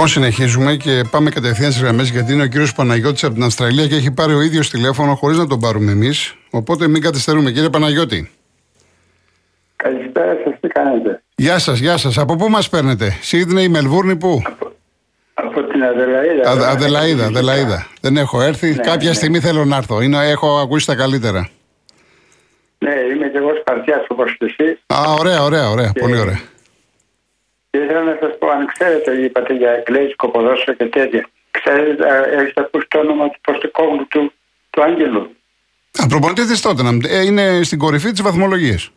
Λοιπόν, συνεχίζουμε και πάμε κατευθείαν στις γραμμές γιατί είναι ο κύριος Παναγιώτης από την Αυστραλία και έχει πάρει ο ίδιος τηλέφωνο χωρίς να τον πάρουμε εμείς. Οπότε μην καθυστερούμε. Κύριε Παναγιώτη. Καλησπέρα σας, τι κάνετε; Γεια σας, γεια σας. Από πού μας παίρνετε, Σίδνεϊ, Μελβούρνη, πού; Από, από την Αδελαίδα. Α, Αδελαίδα, Αδελαίδα. Δεν έχω έρθει. Ναι, Κάποια ναι. στιγμή θέλω να έρθω. Είναι, έχω ακούσει τα καλύτερα. Ναι, είμαι και εγώ Σπαρτιάς όπως και εσύ. Α, ωραία, ωραία, ωραία. Και... Πολύ ωραία. Και ήθελα να σας πω, αν ξέρετε, είπατε για εγγλέζικο ποδόσφαιρο και τέτοια. Ξέρετε, έχετε ακούσει το όνομα του Ποστεκόγλου του, του Άγγελου. Α, προπονητής τότε ε, είναι στην κορυφή της βαθμολογίας.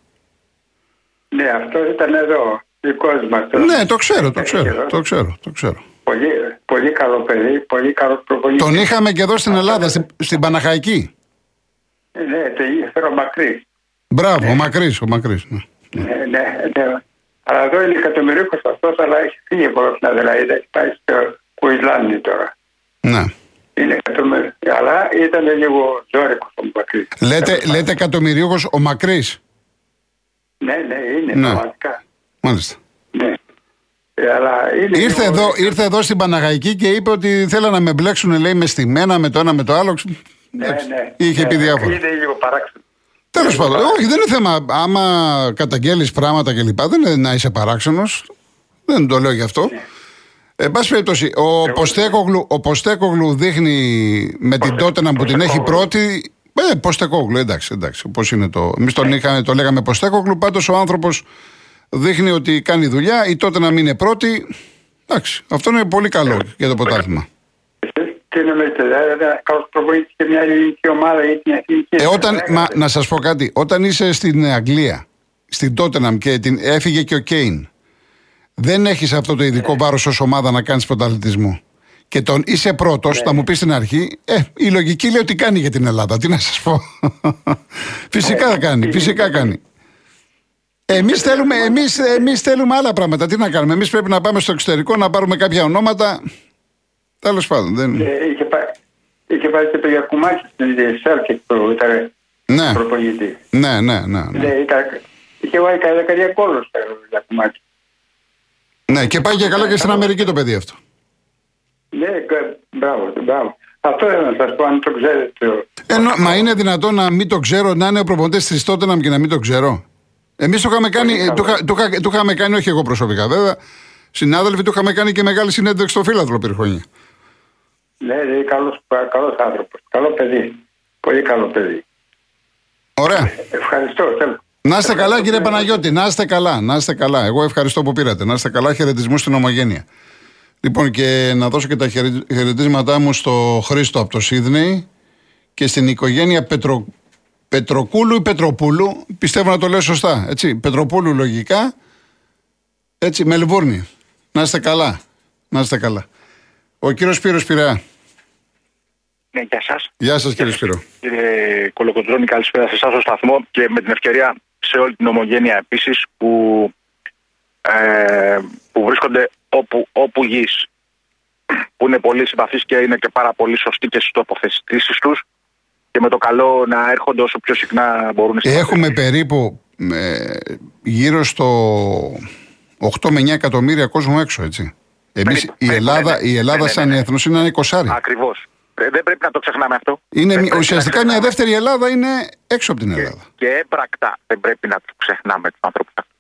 Ναι, αυτό ήταν εδώ. Δικός μας. Ναι, το ξέρω, το ξέρω, το ξέρω, το ξέρω. Πολύ, πολύ καλό παιδί, πολύ καλό προπονητή. Τον είχαμε και εδώ στην Ελλάδα, στην, στην Παναχαϊκή. Ναι, το είχε ο Μακρύς. Μπράβο, ναι. ο Μακρύς, ο Μακρύς. Ναι. ναι, ναι, ναι. Αλλά εδώ είναι εκατομμυρίουχος αυτός, αλλά έχει φύγει από την Αδελαίδα. Έχει πάει στο Κουισλάνδη τώρα. Ναι. Είναι εκατομμυρίουχο. Αλλά ήταν λίγο ζώρικος ο Μακρύς. Λέτε, λέτε εκατομμυρίουχος ο Μακρύς; Ναι, ναι, είναι ναι. πραγματικά. Μάλιστα. Ναι. Ε, αλλά είναι ήρθε, εδώ, ήρθε εδώ στην Παναγαϊκή και είπε ότι θέλανε να με μπλέξουν λέει μες στημένα με το ένα με το άλλο. Ναι, ναι. Είχε ναι, πει διάφορα. Είναι λίγο παράξενο. Τέλος πάντων, όχι, δεν είναι θέμα. Άμα καταγγέλεις πράγματα κλπ. Δεν είναι να είσαι παράξενος. Δεν το λέω γι' αυτό. Ναι. Εν πάση περιπτώσει, ο Ποστέκογλου, ο Ποστέκογλου δείχνει με την τότε να που την έχει πρώτη. Ε, Ποστέκογλου, εντάξει, εντάξει. Πώς είναι το. Εμείς τον είχαμε, το λέγαμε Ποστέκογλου. Πάντως ο άνθρωπος δείχνει ότι κάνει δουλειά. Η τότε να μην είναι πρώτη. Εντάξει, αυτό είναι πολύ καλό για το ποτάθλημα. Τι νομίζετε, δηλαδή, καλό προπονητή και μια ελληνική ομάδα ή την εθνική. Ε, όταν, μα, να σας πω κάτι, όταν είσαι στην Αγγλία, στην Τότεναμ και την, έφυγε και ο Κέιν, δεν έχεις αυτό το ειδικό βάρος ως ομάδα να κάνεις πρωταθλητισμό. Και τον είσαι πρώτος, ναι. θα μου πεις στην αρχή, ε, η λογική λέει ότι κάνει για την Ελλάδα. Τι να σας πω. φυσικά ναι. κάνει, φυσικά κάνει. Εμείς θέλουμε, εμείς, εμείς θέλουμε άλλα πράγματα. Τι να κάνουμε. Εμείς πρέπει να πάμε στο εξωτερικό να πάρουμε κάποια ονόματα. Τέλος πάντων. Δεν... Ε, είχε, πάει, είχε πάει και το Γιακουμάκη στην Σέλκετ που ήταν ναι. προπονητή. Ναι, ναι, ναι. ναι. ναι ήταν, είχε βάλει κανένα δεκαετία κόλλο στο Γιακουμάκης. Ναι, και πάει και καλά και στην Αμερική το παιδί αυτό. Ναι, μπράβο, μπράβο. Αυτό θέλω να σας πω, αν το ξέρετε. Ενώ, μα είναι δυνατόν να μην το ξέρω, να είναι ο προπονητής της Τότεναμ και να μην το ξέρω. Εμείς το είχαμε κάνει, το, το, το, είχαμε κάνει, όχι εγώ προσωπικά βέβαια. Συνάδελφοι, το είχαμε κάνει και μεγάλη συνέντευξη στο Φίλαθλο πριν χρόνια. Ναι, είναι καλός, καλός άνθρωπος. Καλό παιδί. Πολύ καλό παιδί. Ωραία. Ευχαριστώ. Να είστε καλά κύριε Παναγιώτη, να είστε καλά, να είστε καλά. Εγώ ευχαριστώ που πήρατε. Να είστε καλά, χαιρετισμού στην Ομογένεια. Λοιπόν, και να δώσω και τα χαιρετίσματά μου στο Χρήστο από το Σίδνεϊ και στην οικογένεια Πετρο... Πετροκούλου ή Πετροπούλου. Πιστεύω να το λέω σωστά. Έτσι. Πετροπούλου λογικά. Έτσι, Μελβούρνη. Να είστε καλά. Να είστε καλά. Ο κύριος Σπύρος Πειραιά. Ναι, γεια σας. Γεια σας, κύριε Σπύρο. Κύριε Κολοκοντρόνη, καλησπέρα σε εσάς στο σταθμό και με την ευκαιρία σε όλη την ομογένεια επίσης που, ε, που βρίσκονται όπου, όπου γης. Που είναι πολύ συμπαθεί και είναι και πάρα πολύ σωστοί και στι τοποθετήσεις τους και με το καλό να έρχονται όσο πιο συχνά μπορούν. Έχουμε περίπου ε, γύρω στο 8 με 9 εκατομμύρια κόσμο έξω, έτσι. Εμείς, η Ελλάδα, η Ελλάδα σαν έθνος είναι ένα 20. Ακριβώς. Ε, δεν πρέπει να το ξεχνάμε αυτό. Είναι, ουσιαστικά μια δεύτερη Ελλάδα είναι έξω από την Ελλάδα. Και, και έμπρακτα δεν πρέπει να το ξεχνάμε τους ανθρώπους αυτού.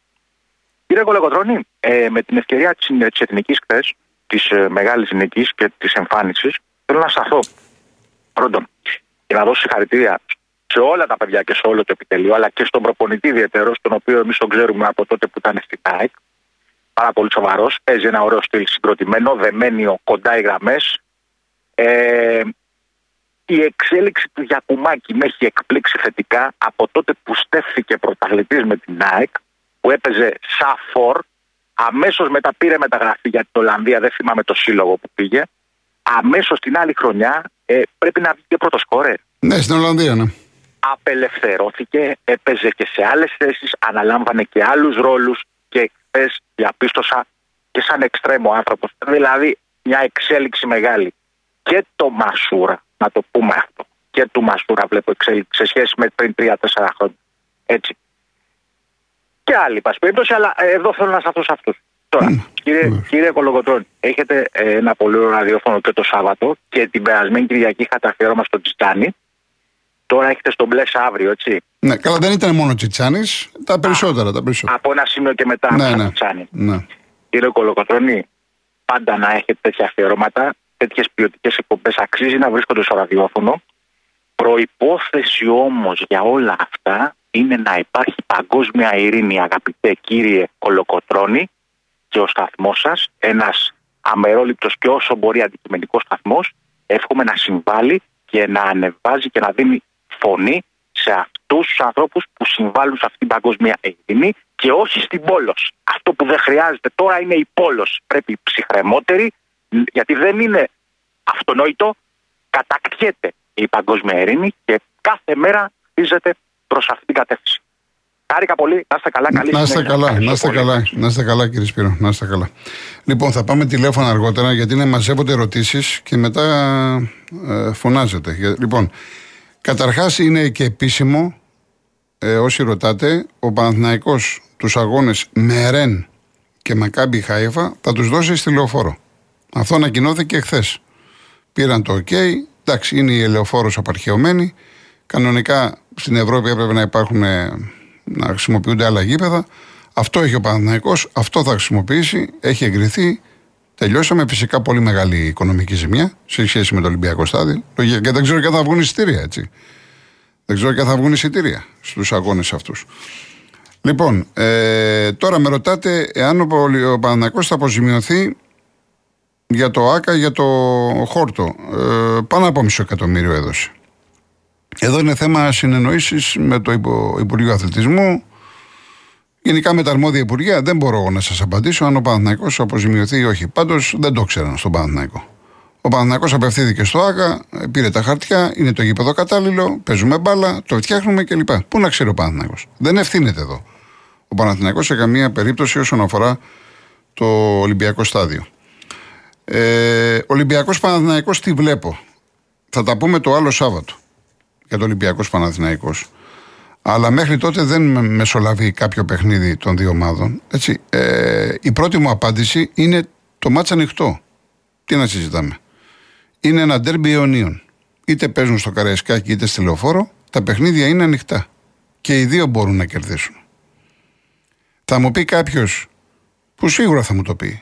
Κύριε Κολοκοτρόνη, ε, με την ευκαιρία της εθνικής χθες, της ε, μεγάλης νική και της εμφάνισης, θέλω να σταθώ πρώτον και να δώσω συγχαρητήρια σε όλα τα παιδιά και σε όλο το επιτελείο, αλλά και στον προπονητή ιδιαίτερος, τον οποίο εμείς τον ξέρουμε από τότε που ήταν στην ΑΕΚ. Πάρα πολύ σοβαρός. Παίζει ένα ωραίο στυλ συγκροτημένο, δεμένιο κοντά οι γραμμές. Ε, η εξέλιξη του Γιακουμάκη με έχει εκπλήξει θετικά από τότε που στέφθηκε πρωταθλητής με την ΑΕΚ, που έπαιζε σαν φορ. Αμέσως μετά πήρε μεταγραφή για την Ολλανδία, δεν θυμάμαι το σύλλογο που πήγε. Αμέσως την άλλη χρονιά ε, πρέπει να βγει και πρώτος σκόρε. Ναι, στην Ολλανδία, ναι. Απελευθερώθηκε, έπαιζε και σε άλλες θέσεις, αναλάμβανε και άλλους ρόλους και χθες διαπίστωσα και σαν εξτρέμο άνθρωπος. Δηλαδή μια εξέλιξη μεγάλη. Και το Μασούρα, να το πούμε αυτό. Και του Μασούρα βλέπω εξέλιξη σε σχέση με πριν 3-4 χρόνια. Έτσι. Και άλλοι, πα περίπτωση, αλλά εδώ θέλω να σταθώ σε αυτούς. Τώρα, Mm, κύριε, ναι. κύριε Κολογοτρώνη, έχετε ε, ένα πολύ ωραίο ραδιόφωνο και το Σάββατο και την περασμένη Κυριακή είχατε αφιέρωμα στο Τσιτάνι. Τώρα έχετε στο μπλε αύριο, έτσι. Ναι, καλά, δεν ήταν μόνο Τσιτσάνη, τα περισσότερα. Τα περισσότερα. Από ένα σημείο και μετά ναι, από ναι. το Τσιτσάνι. ναι. Κύριε Κολοκοτρώνη, πάντα να έχετε τέτοια αφιερώματα, τέτοιες ποιοτικές εκπομπές αξίζει να βρίσκονται στο ραδιόφωνο. Προπόθεση όμως για όλα αυτά είναι να υπάρχει παγκόσμια ειρήνη, αγαπητέ κύριε Κολοκοτρώνη, και ο σταθμός σας, ένας αμερόληπτος και όσο μπορεί αντικειμενικός σταθμός, εύχομαι να συμβάλλει και να ανεβάζει και να δίνει φωνή σε αυτούς τους ανθρώπους που συμβάλλουν σε αυτήν την παγκόσμια ειρήνη και όχι στην πόλος. Αυτό που δεν χρειάζεται τώρα είναι η πόλος. Πρέπει ψυχρεμότερη, γιατί δεν είναι αυτονόητο, κατακτιέται η παγκόσμια ειρήνη και κάθε μέρα χτίζεται προς αυτή την κατεύθυνση. Χάρηκα πολύ, να είστε καλά, καλή Να είστε συνέχεια. καλά, Ευχαριστώ να είστε πολύ. καλά, να είστε καλά κύριε Σπύρο, να είστε καλά. Λοιπόν, θα πάμε τηλέφωνα αργότερα γιατί είναι μαζεύονται ερωτήσεις και μετά ε, φωνάζετε. Για- Λοιπόν, καταρχάς είναι και επίσημο, ε, όσοι ρωτάτε, ο Παναθηναϊκός τους αγώνες με Ρεν και Μακάμπι Χάιφα θα τους δώσει στη λεωφόρο. Αυτό ανακοινώθηκε χθες. Πήραν το OK, εντάξει είναι η ελεοφόρος απαρχαιωμένη, κανονικά στην Ευρώπη έπρεπε να υπάρχουν ε, να χρησιμοποιούνται άλλα γήπεδα. Αυτό έχει ο Παναθηναϊκός, αυτό θα χρησιμοποιήσει, έχει εγκριθεί. Τελειώσαμε φυσικά πολύ μεγάλη οικονομική ζημιά σε σχέση με το Ολυμπιακό στάδιο. Λογικά και δεν ξέρω και αν θα βγουν εισιτήρια, έτσι. Δεν ξέρω και αν θα βγουν εισιτήρια στους αγώνες αυτούς. Λοιπόν, ε, τώρα με ρωτάτε εάν ο, Πολυ- ο Παναθηναϊκός θα αποζημιωθεί για το ΆΚΑ, για το χόρτο. Ε, πάνω από μισό εκατομμύριο έδωσε. Εδώ είναι θέμα συνεννοήσεις με το Υπο- Υπουργείο Αθλητισμού. Γενικά με τα αρμόδια Υπουργεία δεν μπορώ εγώ να σας απαντήσω αν ο Παναθηναϊκός αποζημιωθεί ή όχι. Πάντως δεν το ξέραν στον Παναθηναϊκό. Ο Παναθηναϊκός απευθύνθηκε στο ΆΚΑ, πήρε τα χαρτιά, είναι το γήπεδο κατάλληλο, παίζουμε μπάλα, το φτιάχνουμε κλπ. Πού να ξέρει ο Παναθηναϊκός; Δεν ευθύνεται εδώ. Ο Παναθηναϊκός σε καμία περίπτωση όσον αφορά το Ολυμπιακό στάδιο. Ε, Ολυμπιακός Παναθηναϊκός τι βλέπω; Θα τα πούμε το άλλο Σάββατο για το Ολυμπιακός Παναθηναϊκός. Αλλά μέχρι τότε δεν με- μεσολαβεί κάποιο παιχνίδι των δύο ομάδων. Έτσι. Ε, η πρώτη μου απάντηση είναι το μάτσα ανοιχτό. Τι να συζητάμε. Είναι ένα ντέρμπι αιωνίων. Είτε παίζουν στο Καραϊσκάκι είτε στη Λεωφόρο, τα παιχνίδια είναι ανοιχτά. Και οι δύο μπορούν να κερδίσουν. Θα μου πει κάποιος, που σίγουρα θα μου το πει,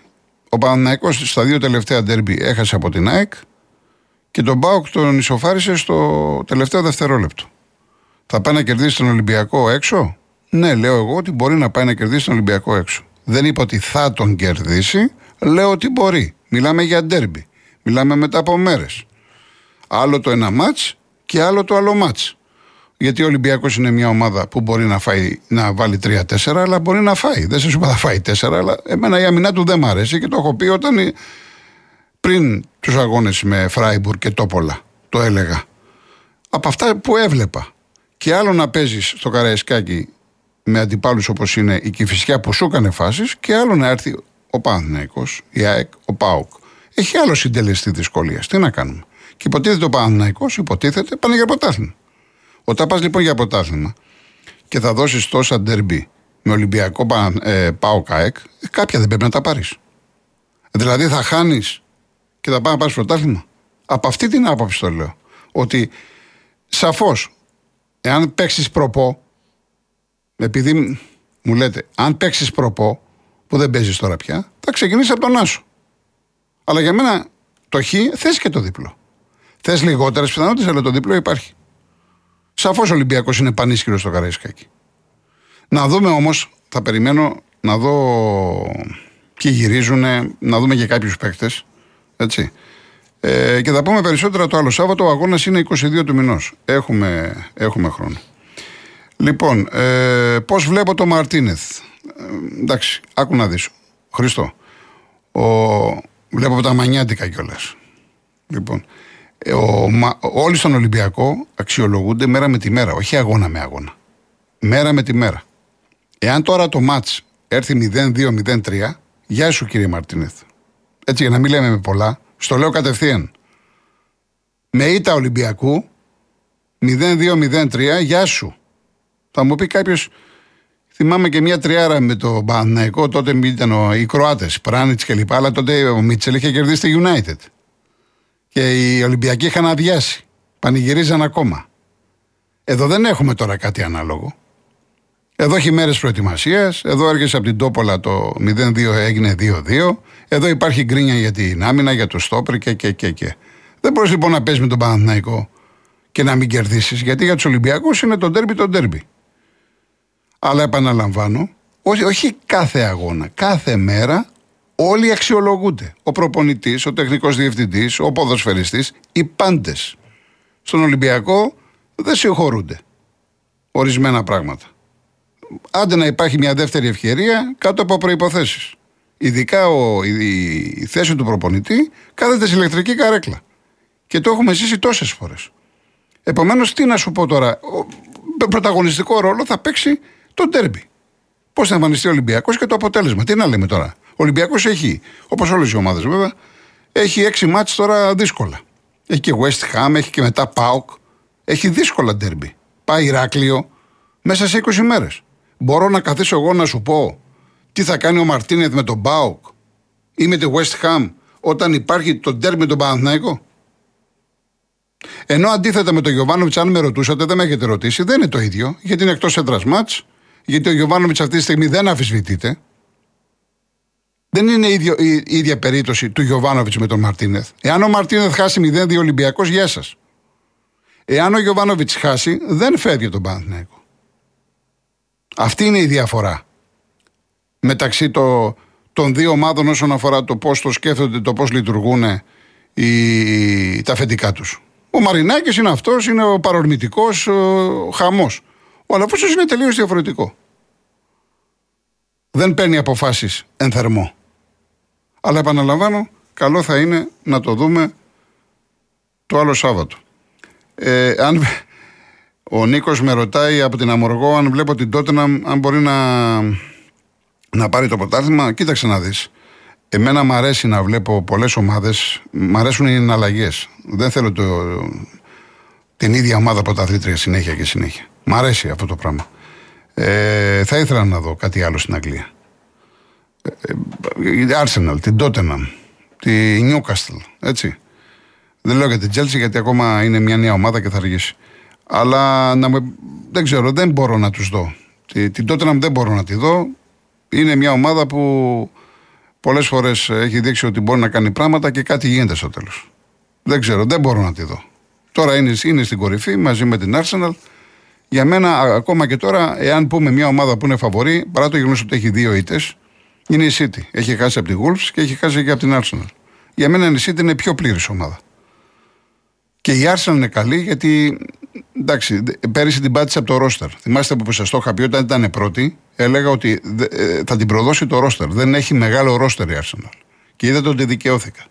ο Παναναϊκός στα δύο τελευταία ντέρμπι έχασε από την ΑΕΚ και τον Μπάουκ τον ισοφάρισε στο τελευταίο δευτερόλεπτο. Θα πάει να κερδίσει τον Ολυμπιακό έξω; Ναι, λέω εγώ ότι μπορεί να πάει να κερδίσει τον Ολυμπιακό έξω. Δεν είπα ότι θα τον κερδίσει, λέω ότι μπορεί. Μιλάμε για ντέρμπι. Μιλάμε μετά από μέρες. Άλλο το ένα μάτς και άλλο το άλλο μάτς. Γιατί ο Ολυμπιακός είναι μια ομάδα που μπορεί να, φάει, να βάλει 3-4, αλλά μπορεί να φάει. Δεν σα είπα θα φάει 4, αλλά εμένα η αμυνά του δεν μ' αρέσει και το έχω πει όταν η- πριν τους αγώνες με Φράιμπουργκ και Τόπολα. Το έλεγα. Από αυτά που έβλεπα. Και άλλο να παίζεις στο Καραϊσκάκι με αντιπάλους όπως είναι η Κυφυσιά που σου έκανε φάσεις, και άλλο να έρθει ο Παναθηναϊκός, η ΑΕΚ, ο ΠΑΟΚ. Έχει άλλο συντελεστή δυσκολίας. Τι να κάνουμε. Και υποτίθεται ο Παναθηναϊκός, υποτίθεται πάνε για πρωτάθλημα. Όταν πα λοιπόν για πρωτάθλημα και θα δώσεις τόσα ντερμπι με Ολυμπιακό Πα- ε, ΠΑΟΚ ΑΕΚ, ε, κάποια δεν πρέπει να τα πάρεις. Δηλαδή θα χάνεις και θα πάει να πάρεις πρωτάθλημα. Από αυτή την άποψη το λέω. Ότι σαφώς, εάν παίξεις προπό, επειδή μου λέτε, αν παίξεις προπό, που δεν παίζεις τώρα πια, θα ξεκινήσεις από τον Άσο. Αλλά για μένα το χ θες και το διπλό. Θες λιγότερες πιθανότητες, αλλά το διπλό υπάρχει. Σαφώς ο Ολυμπιακός είναι πανίσχυρος στο Καραϊσκάκι. Να δούμε όμως, θα περιμένω να δω ποιοι γυρίζουν, να δούμε και κάποιους παίκτες. Έτσι. Ε, και θα πούμε περισσότερα το άλλο Σάββατο. Ο αγώνας είναι 22 του μηνός. Έχουμε, έχουμε χρόνο. Λοιπόν, ε, πώς βλέπω το Μαρτίνεθ; Ε, εντάξει, άκου να δεις. Χριστό. Ο, βλέπω από τα μανιάτικα κιόλας. Λοιπόν, ε, ο, μα- όλοι στον Ολυμπιακό αξιολογούνται μέρα με τη μέρα, όχι αγώνα με αγώνα. Μέρα με τη μέρα. Εάν τώρα το μάτς έρθει 0-2-0-3, γεια σου κύριε Μαρτίνεθ. Έτσι για να μην λέμε με πολλά, στο λέω κατευθείαν. Με ήττα Ολυμπιακού, 0-2-0-3, γεια σου. Θα μου πει κάποιος, Θυμάμαι και μια τριάρα με το Παναθηναϊκό, τότε ήταν ο, οι Κροάτες, Πράνιτς και λοιπά, αλλά τότε ο Μίτσελ είχε κερδίσει τη United. Και οι Ολυμπιακοί είχαν αδειάσει. Πανηγυρίζαν ακόμα. Εδώ δεν έχουμε τώρα κάτι ανάλογο. Εδώ έχει μέρες προετοιμασίας. Εδώ έρχεσαι από την Τόπολα το 0-2 έγινε 2-2. Εδώ υπάρχει γκρίνια για την άμυνα, για το στόπερ και, και, και, και. Δεν μπορείς λοιπόν να παίζει με τον Παναθηναϊκό και να μην κερδίσεις, γιατί για τους Ολυμπιακούς είναι το ντέρμπι το ντέρμπι. Αλλά επαναλαμβάνω, όχι, όχι κάθε αγώνα, κάθε μέρα όλοι αξιολογούνται. Ο προπονητής, ο τεχνικός διευθυντής, ο ποδοσφαιριστής, οι πάντες. Στον Ολυμπιακό δεν συγχωρούνται ορισμένα πράγματα. Άντε να υπάρχει μια δεύτερη ευκαιρία κάτω από προποθέσει. Ειδικά ο, η, η, θέση του προπονητή κάθεται σε ηλεκτρική καρέκλα. Και το έχουμε ζήσει τόσες φορές. Επομένως, τι να σου πω τώρα. Ο πρωταγωνιστικό ρόλο θα παίξει το ντέρμπι. Πώς θα εμφανιστεί ο Ολυμπιακός και το αποτέλεσμα. Τι να λέμε τώρα. Ο Ολυμπιακός έχει, όπως όλες οι ομάδες βέβαια, έχει έξι μάτς τώρα δύσκολα. Έχει και West Ham, έχει και μετά Pauk. Έχει δύσκολα ντέρμπι. Πάει Ηράκλειο μέσα σε 20 μέρες. Μπορώ να καθίσω εγώ να σου πω τι θα κάνει ο Μαρτίνεθ με τον Πάοκ ή με τη West Ham όταν υπάρχει το ντέρμπι με τον Παναθηναϊκό. Ενώ αντίθετα με τον Γιωβάνοβιτς, αν με ρωτούσατε, δεν με έχετε ρωτήσει, δεν είναι το ίδιο. Γιατί είναι εκτός έδρας μάτς, γιατί ο Γιωβάνοβιτς αυτή τη στιγμή δεν αφισβητείται. Δεν είναι η ίδια, η ίδια περίπτωση του Γιωβάνοβιτς με τον Μαρτίνεθ. Εάν ο Μαρτίνεθ χάσει 0-2 Ολυμπιακός, γεια σας. Εάν ο Γιωβάνοβιτς χάσει, δεν φεύγει τον Παναθηναϊκό. Αυτή είναι η διαφορά μεταξύ το, των δύο ομάδων όσον αφορά το πώς το σκέφτονται, το πώς λειτουργούν οι, τα αφεντικά τους. Ο Μαρινάκης είναι αυτός, είναι ο παρορμητικός χαμός. Ο Αλαφούσος είναι τελείως διαφορετικό. Δεν παίρνει αποφάσεις εν θερμό. Αλλά επαναλαμβάνω, καλό θα είναι να το δούμε το άλλο Σάββατο. Ε, αν, ο Νίκος με ρωτάει από την Αμοργό αν βλέπω την τότε αν μπορεί να, να πάρει το πρωτάθλημα. Κοίταξε να δεις. Εμένα μου αρέσει να βλέπω πολλές ομάδες. Μ' αρέσουν οι εναλλαγές. Δεν θέλω το, την ίδια ομάδα πρωταθλήτρια συνέχεια και συνέχεια. Μ' αρέσει αυτό το πράγμα. Ε, θα ήθελα να δω κάτι άλλο στην Αγγλία. Ε, η Arsenal, την Tottenham, τη Newcastle, έτσι. Δεν λέω για την Chelsea γιατί ακόμα είναι μια νέα ομάδα και θα αργήσει. Αλλά να με, δεν ξέρω, δεν μπορώ να τους δω. Την Tottenham δεν μπορώ να τη δω. Είναι μια ομάδα που πολλές φορές έχει δείξει ότι μπορεί να κάνει πράγματα και κάτι γίνεται στο τέλος. Δεν ξέρω, δεν μπορώ να τη δω. Τώρα είναι, είναι στην κορυφή μαζί με την Arsenal. Για μένα, ακόμα και τώρα, εάν πούμε μια ομάδα που είναι φαβορή, παρά το γεγονός ότι έχει δύο ήττες, είναι η City. Έχει χάσει από τη Wolves και έχει χάσει και από την Arsenal. Για μένα η City είναι πιο πλήρης ομάδα. Και η Arsenal είναι καλή γιατί εντάξει, πέρυσι την πάτησε από το ρόστερ. Θυμάστε που σας το είχα πει όταν ήταν πρώτη, έλεγα ότι ε, θα την προδώσει το ρόστερ. Δεν έχει μεγάλο ρόστερ η Arsenal. Και είδατε ότι δικαιώθηκα.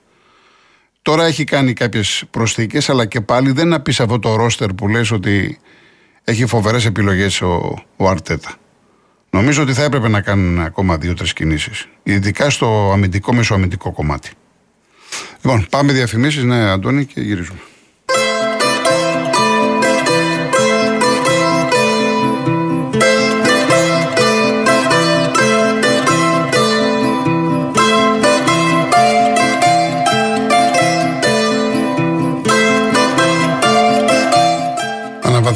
Τώρα έχει κάνει κάποιες προσθήκες, αλλά και πάλι δεν να πεις αυτό το ρόστερ που λες ότι έχει φοβερές επιλογές ο, ο Αρτέτα. Νομίζω ότι θα έπρεπε να κάνουν ακόμα δύο-τρεις κινήσεις. Ειδικά στο αμυντικό μεσοαμυντικό κομμάτι. Λοιπόν, πάμε διαφημίσεις, ναι, Αντώνη, και γυρίζουμε.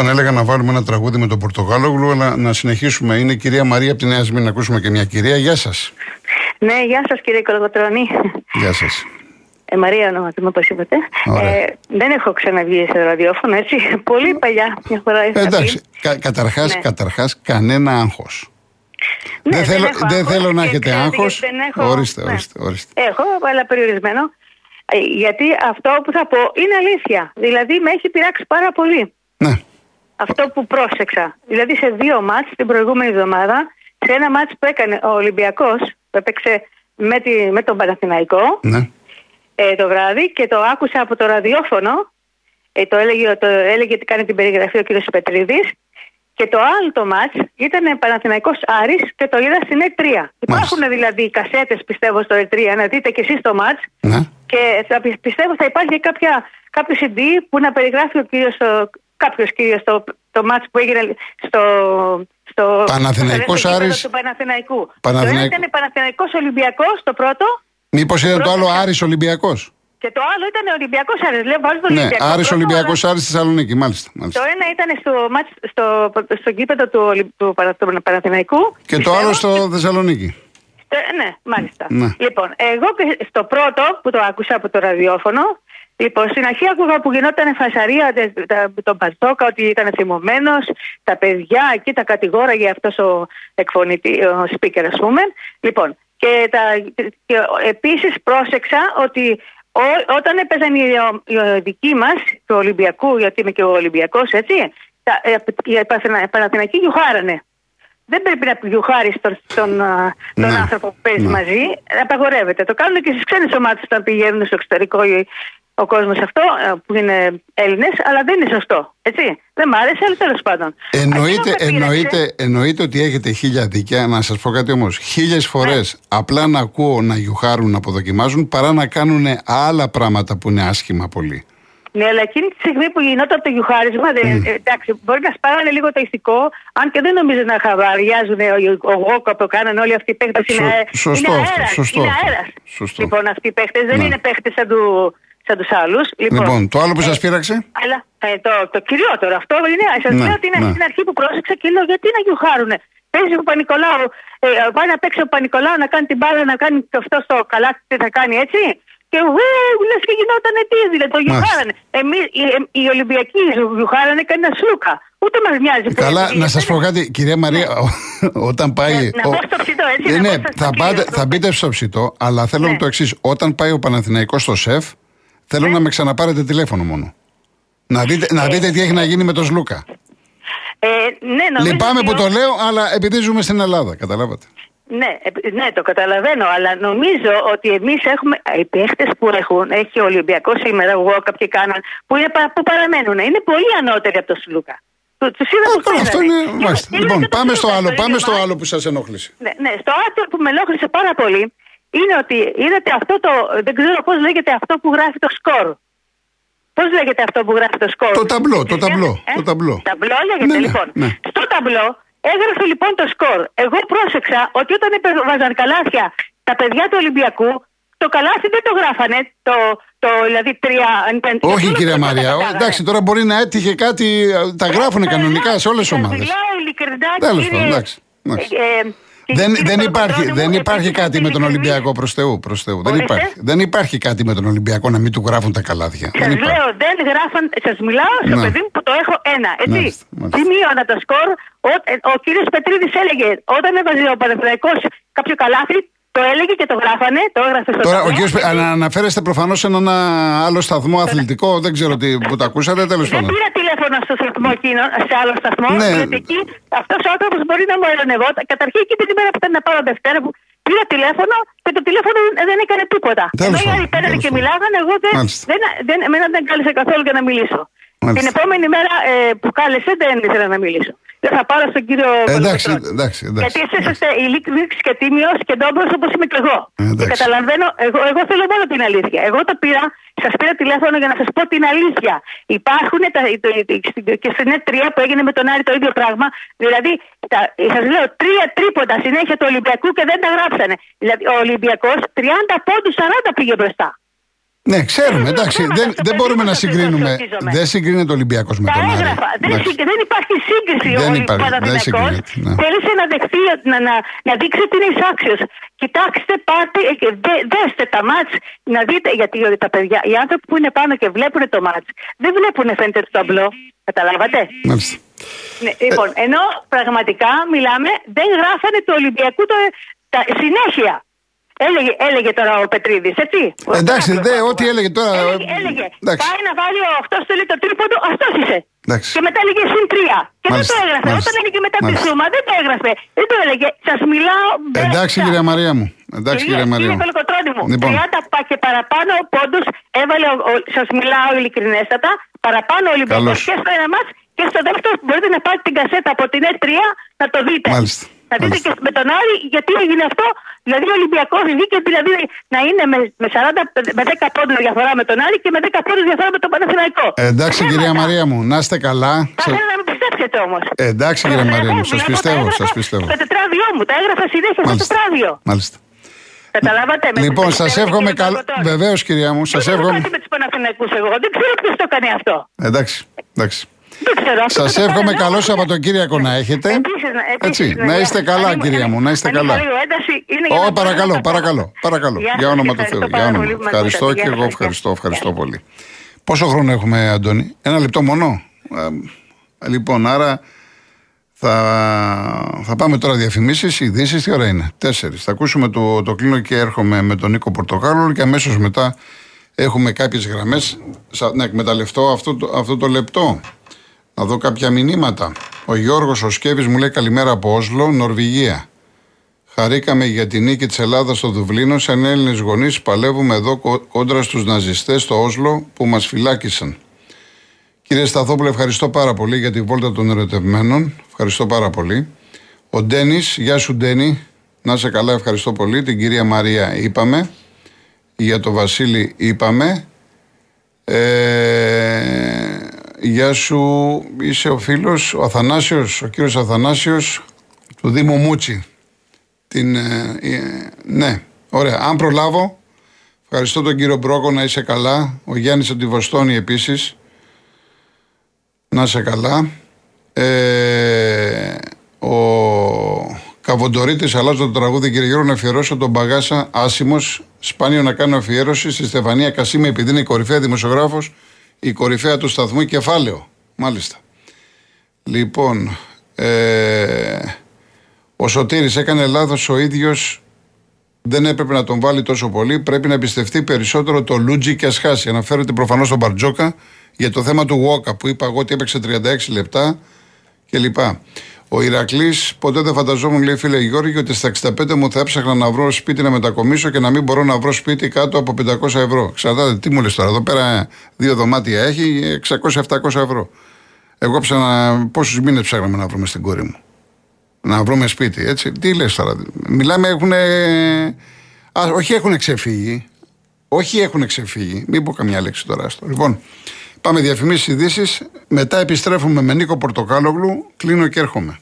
Λοιπόν, έλεγα να βάλουμε ένα τραγούδι με τον Πορτογάλογλου, αλλά να συνεχίσουμε. Είναι η κυρία Μαρία από τη Νέα Σμύρνη. Να ακούσουμε και μια κυρία. Γεια σας. Ναι, γεια σας κύριε Κολοκοτρόνη. Γεια σας. Ε, Μαρία ονόματι μου, όπω είπατε. Ε, δεν έχω ξαναβγεί σε ραδιόφωνο, έτσι. Πολύ παλιά, μια φορά είχα Εντάξει, κα, καταρχάς, ναι. καταρχάς, κανένα άγχος. Ναι, δεν θέλω, έχω δεν άγχος θέλω να και έχετε ξέρετε άγχος. γιατί δεν έχω- Ορίστε, ναι. ορίστε, ορίστε. Έχω, αλλά περιορισμένο. Ε, Γιατί αυτό που θα πω είναι αλήθεια. Δηλαδή με έχει πειράξει πάρα πολύ. Ναι. Αυτό που πρόσεξα. Δηλαδή σε δύο μάτς την προηγούμενη εβδομάδα, σε ένα μάτς που έκανε ο Ολυμπιακός, που έπαιξε με, τη, με τον Παναθηναϊκό ναι. ε, το βράδυ και το άκουσα από το ραδιόφωνο, ε, το, έλεγε, το έλεγε ότι κάνει την περιγραφή ο κ. Πετρίδης και το άλλο το μάτς ήταν Παναθηναϊκός Άρης και το είδα στην E3. Υπάρχουν δηλαδή κασέτες πιστεύω στο E3 να δείτε και εσείς το μάτς ναι. και θα, πι- πιστεύω θα υπάρχει και κάποια, κάποιο CD που να περιγράφει ο κύριος, ο, κάποιος κύριος το, το μάτς που έγινε στο... στο Παναθηναϊκός στο γήπεδο Άρης. Του Παναθηναϊκού. Παναθηναϊκ- Το ένα ήταν Παναθηναϊκός Ολυμπιακός το πρώτο Μήπως ήταν το άλλο Πρόσεξα. Άρης Ολυμπιακός. και το άλλο ήταν Ολυμπιακός Άρης. Λέω βάζω τον Ναι, Ολυμπιακό. Άρης πρώτο, Ολυμπιακός αλλά Άρης στη Θεσσαλονίκη, μάλιστα. Το μάλιστα. ένα ήταν στο, μάτς, στο, στο γήπεδο του, Ολυ- του, Παρα- του Παναθηναϊκού. Και το πιστεύω. άλλο στο Θεσσαλονίκη. Ε, ναι, μάλιστα. Ναι. Λοιπόν, εγώ και στο πρώτο που το άκουσα από το ραδιόφωνο, λοιπόν, στην αρχή άκουγα που γινόταν φασαρία τε- τα- τον Παρτόκα ότι ήταν θυμωμένος, τα παιδιά εκεί τα κατηγόραγε αυτός ο εκφωνητή, ο speaker, ας πούμε. Λοιπόν, και, τα, και επίσης πρόσεξα ότι ό- όταν έπαιζαν οι, οι δικοί μας του Ολυμπιακού, γιατί είμαι και ο Ολυμπιακός, έτσι, τα, ε, οι Παναθηνα- Παναθηναϊκοί γιουχάρανε. Δεν πρέπει να γιουχάρεις τον, τον, α, τον Ναι. άνθρωπο που παίζεις Ναι. μαζί. Απαγορεύεται. Το κάνουν και στις ξένες ομάδες όταν πηγαίνουν στο εξωτερικό οι- ο κόσμος αυτό, ε, που είναι Έλληνες, αλλά δεν είναι σωστό. Έτσι. Δεν μ' άρεσε, αλλά τέλος πάντων. Εννοείται, Αυτό με πείραξε. εννοείται, εννοείται ότι έχετε χίλια δίκαια. Να σας πω κάτι όμως. Χίλιες φορές Ναι. απλά να ακούω να γιουχάρουν, να αποδοκιμάζουν, παρά να κάνουν άλλα πράγματα που είναι άσχημα πολύ. Ναι, αλλά εκείνη τη στιγμή που γινόταν το γιουχάρισμα, δεν, ε, εντάξει, μπορεί να σπάρανε λίγο το ηθικό, αν και δεν νομίζω να χαβαριάζουν ο, ο Γόκο που κάνανε όλοι αυτοί οι παίχτε. Σω- Είναι, σωστό είναι αυτό, αέρας, σωστό είναι αυτό. αέρας. Σωστό. Λοιπόν, αυτοί οι παίχτε δεν Ναι. είναι παίχτε σαν, του, σαν τους άλλους. Λοιπόν, το άλλο που σας ε, πείραξε; Αλλά ε, το, το κυριότερο αυτό είναι. Σας Ναι, λέω ότι είναι ναι. στην αρχή που πρόσεξα και λέω γιατί να γιουχάρουνε; Παίζει ο Πανικολάου, ε, πάει να παίξει ο Πανικολάου να κάνει την μπάλα, να κάνει και αυτό στο καλάθι, τι θα κάνει έτσι; Και ου, λες και γινόταν τι, δηλαδή το γιουχάρανε. Εμείς οι, ε, οι Ολυμπιακοί γιουχάρανε κανένα σλούκα. Ούτε μας μοιάζει που Καλά, είναι. να σας πω κάτι, κυρία Μαρία, όταν πάει. Ναι, να ο- μπω στο ψητό, έτσι, Ε, να ναι, μπω στο θα, κύριο, πάτε, στο- θα μπείτε στο ψητό, αλλά θέλω Ναι. το εξής. Όταν πάει ο Παναθηναϊκός στο σεφ, θέλω Ναι. να με ξαναπάρετε τηλέφωνο μόνο. Να δείτε, να δείτε τι έχει να γίνει με τον Σλούκα. Ε, ναι, νομίζω Λυπάμαι ότι που ο- το λέω, αλλά επειδή ζούμε στην Ελλάδα, καταλάβατε. Ναι, ε, ναι, το καταλαβαίνω, αλλά νομίζω ότι εμείς έχουμε. Οι παίχτες που έχουν, έχει ο Ολυμπιακός σήμερα, εγώ κάποιοι κάναν, που, είναι, πα- που παραμένουν, είναι πολύ ανώτεροι από τον Σλούκα. Του είδα Α, που τώρα, αυτό παίζανε. είναι. Είδα- μάλιστα. είδα Λοιπόν, και τον πάμε στο Σλούκα άλλο, στο πάμε ίδιο στο μάτς. άλλο που σας ενόχλησε. Ναι, ναι, στο άλλο που με ενόχλησε πάρα πολύ είναι ότι είδατε αυτό το. Δεν ξέρω πώς λέγεται αυτό που γράφει το σκορ. Πώς λέγεται αυτό που γράφει το σκορ; Το ταμπλό, το Ε, ταμπλό, ε, το ταμπλό. Ταμπλό λέγεται Ναι, ναι, λοιπόν. ναι. Στο ταμπλό έγραφε λοιπόν το σκορ. Εγώ πρόσεξα ότι όταν βάζαν καλάθια τα παιδιά του Ολυμπιακού, το καλάθι δεν το γράφανε. Το, το δηλαδή τρία. αν ήταν- Όχι, όλο κυρία το Μαρία. κατάγανε. Εντάξει, τώρα μπορεί να έτυχε κάτι. Τα γράφουν κανονικά σε όλες τις Σας ομάδες. Μιλάω ειλικρινά, Τέλος κύριε- πάντων, εντάξει, εντάξει. Ε, ε, Δεν, κύριε δεν υπάρχει, Παπαδρόνη δεν μου, υπάρχει επειδή κάτι με τον ειλικρινής, Ολυμπιακό προς Θεού. Προς Θεού. Δεν, Ορίστε. υπάρχει, δεν υπάρχει κάτι με τον Ολυμπιακό να μην του γράφουν τα καλάθια. Σας Δεν υπάρχει. λέω, δεν γράφαν. Σας μιλάω στο Ναι. παιδί μου που το έχω ένα. Έτσι. Μάλιστα, μάλιστα. Σημείωνα το σκορ. Ο, ε, ο κύριος Πετρίδης έλεγε, όταν έβαζε ο Παναθηναϊκός κάποιο καλάθι, το έλεγε και το γράφανε. Το έγραφε στο Τώρα, ο ταμπλό. κύριος, Πε- ανα- αναφέρεστε προφανώς σε έναν α, άλλο σταθμό αθλητικό. Δεν ξέρω τι, που το ακούσατε, τέλος Δεν πάντων. πήρα τηλέφωνο στο σταθμό εκείνο, σε άλλο σταθμό. Ναι. Γιατί εκεί αυτός ο άνθρωπος μπορεί να μου ειρωνευόταν. Καταρχήν εκεί την ημέρα που ήταν να πάρω Δευτέρα που πήρα τηλέφωνο και το τηλέφωνο δεν έκανε τίποτα. Τέλος Ενώ οι πάντων, άλλοι πέρανε τέλος και πάντων. μιλάγανε, εγώ δεν, Μάλιστα. δεν, δεν, εμένα δεν κάλεσε καθόλου για να μιλήσω. Μάλιστα. Την επόμενη μέρα ε, που κάλεσε δεν ήθελα να μιλήσω. Δεν θα πάρω στον κύριο Ε, εντάξει, Κολοκοτρώνη. εντάξει, εντάξει. Γιατί εσείς είστε ειλικρινή και τίμιος και ντόμπρο όπως είμαι και εγώ. Ε, εντάξει. και καταλαβαίνω, εγώ, εγώ θέλω μόνο την αλήθεια. Εγώ το πήρα, σας πήρα τηλέφωνο για να σας πω την αλήθεια. Υπάρχουν τα, το, το- και στην E3 που έγινε με τον Άρη το ίδιο πράγμα. Δηλαδή, σας λέω, τρία τρίποτα συνέχεια του Ολυμπιακού και δεν τα γράψανε. Δηλαδή, ο Ολυμπιακός 30 πόντους 40 πήγε μπροστά. Ναι, ξέρουμε, Ε, εντάξει. θέματα Δεν, στο δεν παιδί μπορούμε μου να το συγκρίνουμε. συζητήσουμε. Δεν συγκρίνεται ο Ολυμπιακός με Τα τον Άρη. έγραφα. Δεν, Εντάξει. συ- δεν υπάρχει σύγκριση. Δεν ο υπάρχει, δεν Παναθηναϊκός συγκρίνεται, ναι. Θέλησε να δεχτεί, να, να, να δείξει ότι είναι εισάξιος. Κοιτάξτε, πάτε, ε, και δε, δέστε τα μάτς, να δείτε, γιατί τα παιδιά, οι άνθρωποι που είναι πάνω και βλέπουν το μάτς, δεν βλέπουν φαίνεται το ταμπλό. Καταλάβατε; Μάλιστα. Ναι, λοιπόν, ενώ πραγματικά μιλάμε, δεν γράφανε του Ολυμπιακού το, τα, συνέχεια. Έλεγε, έλεγε τώρα ο Πετρίδης, έτσι. Εντάξει, Ο- δε, ο- ό,τι έλεγε τώρα. Έλεγε, έλεγε Εντάξει. πάει να βάλει ο αυτό το λέει το τρίποντο, αυτός είσαι. Εντάξει. Και μετά έλεγε συν τρία. Και Μάλιστα, δεν το έγραφε. μάλιστα, Όταν έλεγε μετά τη μάλιστα. σούμα, δεν το έγραφε. Δεν το έλεγε. Σας μιλάω. Εντάξει, μπροστά. κυρία Μαρία μου. Εντάξει, Κύριε- κυρία Μαρία Κύριε μου. Κολοκοτρώνη μου, Λοιπόν. 30 πα- και παραπάνω πόντους έβαλε, σας μιλάω ειλικρινέστατα, παραπάνω ο Ολυμπιακός Καλώς. και στο ένα μας και στο δεύτερο μπορείτε να πάρετε την κασέτα από την E3 να το δείτε. Μάλιστα, Να δείτε μάλιστα. και με τον Άρη γιατί έγινε αυτό. Δηλαδή ο Ολυμπιακός βγήκε δηλαδή να είναι με, με, 40, με 10 πόντους διαφορά με τον Άρη και με 10 πόντους διαφορά με τον Παναθηναϊκό. Ε, εντάξει, Θέματα. κυρία Μαρία μου, να είστε καλά. Θα Σα- ήθελα να με πιστέψετε όμως. Ε, εντάξει, κυρία Εγώ Μαρία μου, βλέπω, σας τα πιστεύω, έγραφα σας πιστεύω. Στο τετράδιό μου, τα έγραφα συνέχεια στο Μάλιστα. τετράδιο. Μάλιστα. Καταλάβατε. με Λοιπόν, τις σας πιστεύετε, εύχομαι κύριε καλό. Κολοκοτρώνη. Βεβαίως, κυρία μου, σας Δεν έχω εύχομαι. κάτι με τους Παναθηναϊκούς εγώ. Δεν ξέρω ποιος το έκανε αυτό. Εντάξει, εντάξει. Δεν ξέρω. αυτό Σα το εύχομαι παραλάβω. καλό Σαββατοκύριακο να έχετε. Επίσης, να- επίσης, Έτσι, ναι, να για- είστε καλά, αν είμαι- κυρία μου, να είστε αν καλά. είχα λίγο ένταση, είναι για Ω, να μπορώ παρακαλώ, να τα παρακαλώ, πω. παρακαλώ. Γεια Για σας, όνομα και του Θεού. ευχαριστώ Για πάρα όνομα. πολύ που με Ευχαριστώ ακούσατε. και Γεια εγώ σας, ευχαριστώ, γεια. ευχαριστώ Γεια. πολύ. Πόσο χρόνο έχουμε, Αντώνη, ένα λεπτό μόνο. Ε, Λοιπόν, άρα θα, θα πάμε τώρα διαφημίσεις, ειδήσεις. Τι ώρα είναι, τέσσερις. Θα ακούσουμε το, το κλείνω και έρχομαι με τον Νίκο Πορτοκάλο και αμέσως μετά έχουμε κάποιες γραμμές. Να εκμεταλλευτώ αυτό το, αυτό το λεπτό. Να δω κάποια μηνύματα. Ο Γιώργος ο Σκέβης μου λέει καλημέρα από Όσλο, Νορβηγία. Χαρήκαμε για τη νίκη της Ελλάδας στο Δουβλίνο. Σαν Έλληνες γονείς, παλεύουμε εδώ κο- κόντρα στους ναζιστές στο Όσλο που μας φυλάκισαν. Κύριε Σταθόπουλε, ευχαριστώ πάρα πολύ για τη βόλτα των ερωτευμένων. Ευχαριστώ πάρα πολύ. Ο Ντένις, γεια σου Ντένι. Να είσαι καλά, ευχαριστώ πολύ. Την κυρία Μαρία είπαμε. Για το Βασίλη είπαμε. Ε, γεια σου, είσαι ο φίλος, ο Αθανάσιος, ο κύριος Αθανάσιος του Δήμου Μούτσι. Την, ε, ε, ναι, ωραία. Αν προλάβω, ευχαριστώ τον κύριο Μπρόκο να είσαι καλά. Ο Γιάννης από τη Βοστόνη επίσης. Να είσαι καλά. Ε, ο Καβοντορίτης αλλάζω το τραγούδι κύριε Γιώργο να αφιερώσω τον Μπαγάσα άσημος σπάνιο να κάνω αφιέρωση στη Στεφανία Κασίμη επειδή είναι η κορυφαία δημοσιογράφος η κορυφαία του σταθμού κεφάλαιο μάλιστα λοιπόν ε, ο Σωτήρης έκανε λάθος ο ίδιος δεν έπρεπε να τον βάλει τόσο πολύ. Πρέπει να εμπιστευτεί περισσότερο το Λούτζι και Ασχάση. Αναφέρεται προφανώς στον Μπαρτζόκα για το θέμα του Βόκα που είπα εγώ ότι έπαιξε 36 λεπτά κλπ. Ο Ηρακλής, ποτέ δεν φανταζόμουν, λέει φίλε Γιώργη, ότι στα 65 μου θα έψαχνα να βρω σπίτι να μετακομίσω και να μην μπορώ να βρω σπίτι κάτω από 500 ευρώ. Ξαρτάται, τι μου λες τώρα, εδώ πέρα δύο δωμάτια έχει 600-700 ευρώ. Εγώ ψάνα, πόσους μήνες ψάχναμε να βρούμε στην κόρη μου να βρούμε σπίτι, έτσι. Τι λες τώρα. Μιλάμε, έχουν. Α, όχι έχουν ξεφύγει. Όχι έχουν ξεφύγει. Μην πω καμιά λέξη τώρα. Στο. Λοιπόν, πάμε διαφημίσεις ειδήσεις. Μετά επιστρέφουμε με Νίκο Πορτοκάλογλου. Κλείνω και έρχομαι.